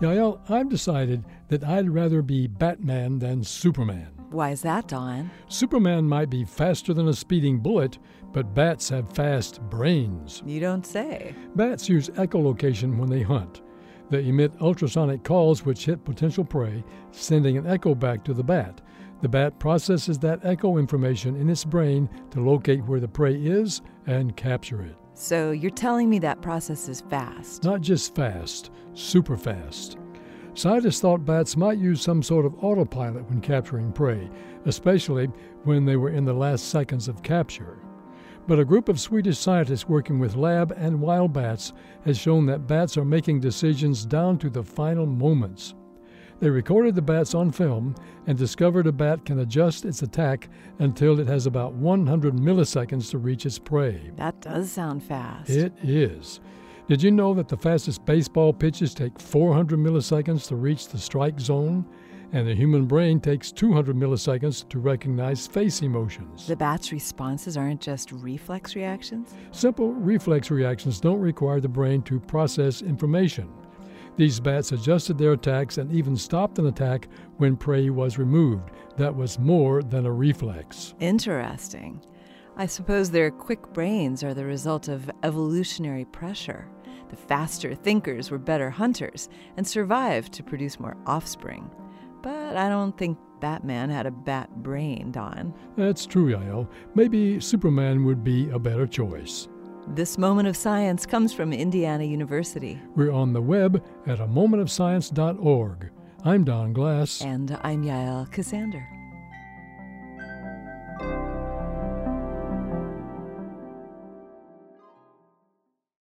Yael, I've decided that I'd rather be Batman than Superman. Why is that, Don? Superman might be faster than a speeding bullet, but bats have fast brains. You don't say. Bats use echolocation when they hunt. They emit ultrasonic calls which hit potential prey, sending an echo back to the bat. The bat processes that echo information in its brain to locate where the prey is and capture it. So you're telling me that process is fast? Not just fast, super fast. Scientists thought bats might use some sort of autopilot when capturing prey, especially when they were in the last seconds of capture. But a group of Swedish scientists working with lab and wild bats has shown that bats are making decisions down to the final moments. They recorded the bats on film and discovered a bat can adjust its attack until it has about 100 milliseconds to reach its prey. That does sound fast. It is. Did you know that the fastest baseball pitches take 400 milliseconds to reach the strike zone? And the human brain takes 200 milliseconds to recognize face emotions. The bat's responses aren't just reflex reactions? Simple reflex reactions don't require the brain to process information. These bats adjusted their attacks and even stopped an attack when prey was removed. That was more than a reflex. Interesting. I suppose their quick brains are the result of evolutionary pressure. The faster thinkers were better hunters and survived to produce more offspring. But I don't think Batman had a bat brain, Don. That's true, Yael. Maybe Superman would be a better choice. This moment of science comes from Indiana University. We're on the web at a momentofscience.org. I'm Don Glass. And I'm Yael Ksander.